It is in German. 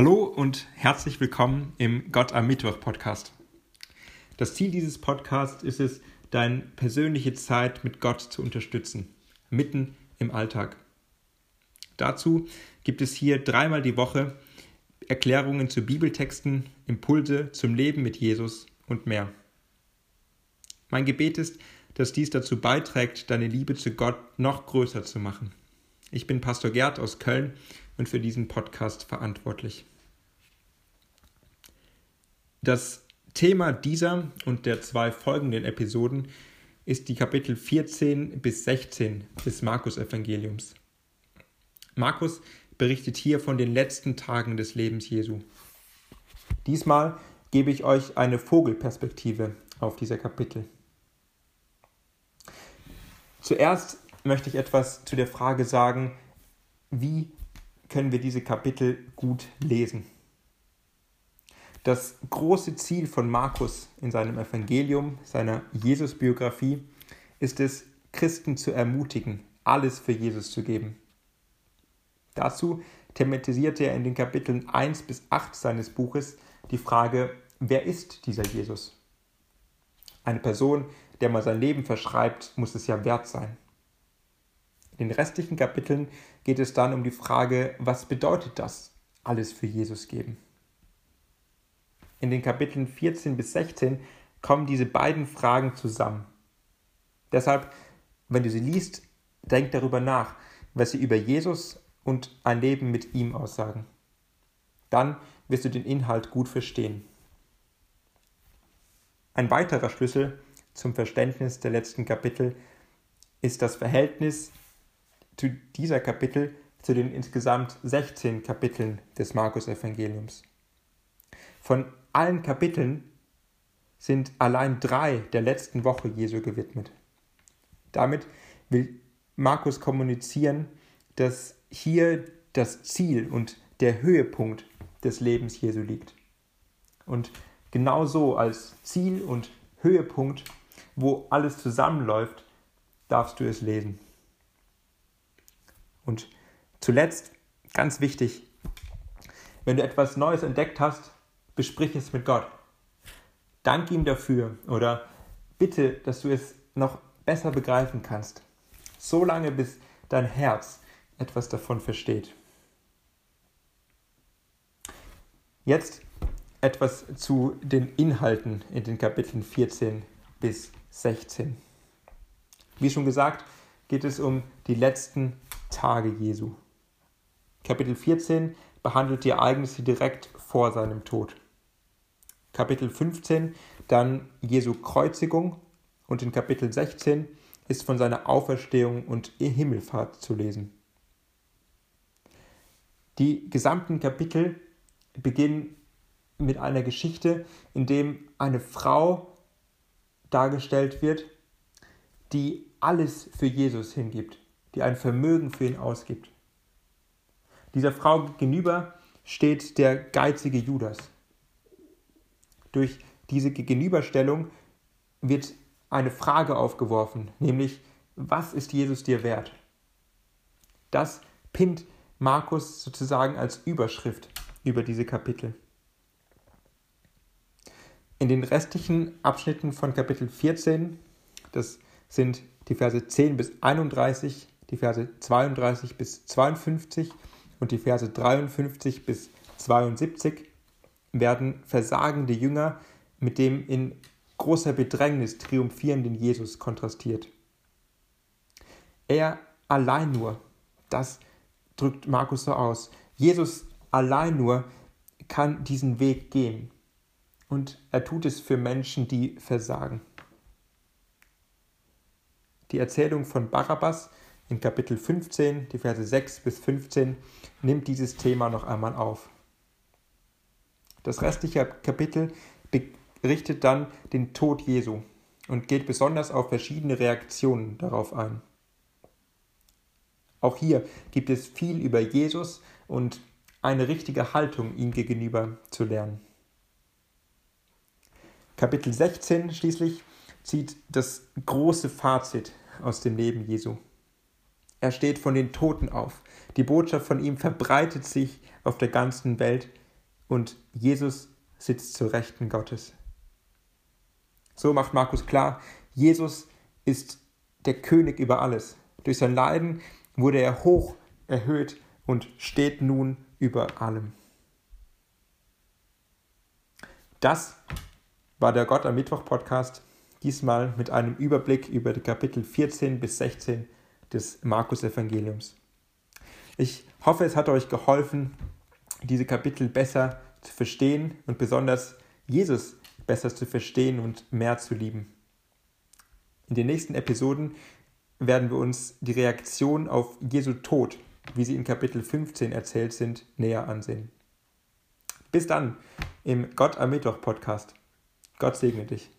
Hallo und herzlich willkommen im Gott am Mittwoch Podcast. Das Ziel dieses Podcasts ist es, deine persönliche Zeit mit Gott zu unterstützen, mitten im Alltag. Dazu gibt es hier dreimal die Woche Erklärungen zu Bibeltexten, Impulse zum Leben mit Jesus und mehr. Mein Gebet ist, dass dies dazu beiträgt, deine Liebe zu Gott noch größer zu machen. Ich bin Pastor Gerd aus Köln und für diesen Podcast verantwortlich. Das Thema dieser und der zwei folgenden Episoden ist die Kapitel 14 bis 16 des Markus-Evangeliums. Markus berichtet hier von den letzten Tagen des Lebens Jesu. Diesmal gebe ich euch eine Vogelperspektive auf dieser Kapitel. Zuerst möchte ich etwas zu der Frage sagen, wie können wir diese Kapitel gut lesen. Das große Ziel von Markus in seinem Evangelium, seiner Jesus-Biografie, ist es, Christen zu ermutigen, alles für Jesus zu geben. Dazu thematisiert er in den Kapiteln 1 bis 8 seines Buches die Frage, wer ist dieser Jesus? Eine Person, der man sein Leben verschreibt, muss es ja wert sein. In den restlichen Kapiteln geht es dann um die Frage, was bedeutet das, alles für Jesus geben? In den Kapiteln 14 bis 16 kommen diese beiden Fragen zusammen. Deshalb, wenn du sie liest, denk darüber nach, was sie über Jesus und ein Leben mit ihm aussagen. Dann wirst du den Inhalt gut verstehen. Ein weiterer Schlüssel zum Verständnis der letzten Kapitel ist das Verhältnis zu dieser Kapitel zu den insgesamt 16 Kapiteln des Markus-Evangeliums. Von allen Kapiteln sind allein drei der letzten Woche Jesu gewidmet. Damit will Markus kommunizieren, dass hier das Ziel und der Höhepunkt des Lebens Jesu liegt. Und genauso als Ziel und Höhepunkt, wo alles zusammenläuft, darfst du es lesen. Und zuletzt, ganz wichtig, wenn du etwas Neues entdeckt hast, besprich es mit Gott. Dank ihm dafür oder bitte, dass du es noch besser begreifen kannst. So lange, bis dein Herz etwas davon versteht. Jetzt etwas zu den Inhalten in den Kapiteln 14 bis 16. Wie schon gesagt, geht es um die letzten Tage Jesu. Kapitel 14 behandelt die Ereignisse direkt vor seinem Tod. Kapitel 15 dann Jesu Kreuzigung und in Kapitel 16 ist von seiner Auferstehung und Himmelfahrt zu lesen. Die gesamten Kapitel beginnen mit einer Geschichte, in dem eine Frau dargestellt wird, die alles für Jesus hingibt die ein Vermögen für ihn ausgibt. Dieser Frau gegenüber steht der geizige Judas. Durch diese Gegenüberstellung wird eine Frage aufgeworfen, nämlich, was ist Jesus dir wert? Das pinnt Markus sozusagen als Überschrift über diese Kapitel. In den restlichen Abschnitten von Kapitel 14, das sind die Verse 10 bis 31, die Verse 32 bis 52 und die Verse 53 bis 72 werden versagende Jünger mit dem in großer Bedrängnis triumphierenden Jesus kontrastiert. Er allein nur, das drückt Markus so aus, Jesus allein nur kann diesen Weg gehen. Und er tut es für Menschen, die versagen. Die Erzählung von Barabbas in Kapitel 15, die Verse 6 bis 15, nimmt dieses Thema noch einmal auf. Das restliche Kapitel berichtet dann den Tod Jesu und geht besonders auf verschiedene Reaktionen darauf ein. Auch hier gibt es viel über Jesus und eine richtige Haltung ihm gegenüber zu lernen. Kapitel 16 schließlich zieht das große Fazit aus dem Leben Jesu. Er steht von den Toten auf. Die Botschaft von ihm verbreitet sich auf der ganzen Welt. und Jesus sitzt zur Rechten Gottes. So macht Markus klar, Jesus ist der König über alles. Durch sein Leiden wurde er hoch erhöht und steht nun über allem. Das war der Gott am Mittwoch Podcast, diesmal mit einem Überblick über die Kapitel 14 bis 16 des Markus Evangeliums. Ich hoffe, es hat euch geholfen, diese Kapitel besser zu verstehen und besonders Jesus besser zu verstehen und mehr zu lieben. In den nächsten Episoden werden wir uns die Reaktion auf Jesu Tod, wie sie in Kapitel 15 erzählt sind, näher ansehen. Bis dann im Gott am Mittwoch Podcast. Gott segne dich.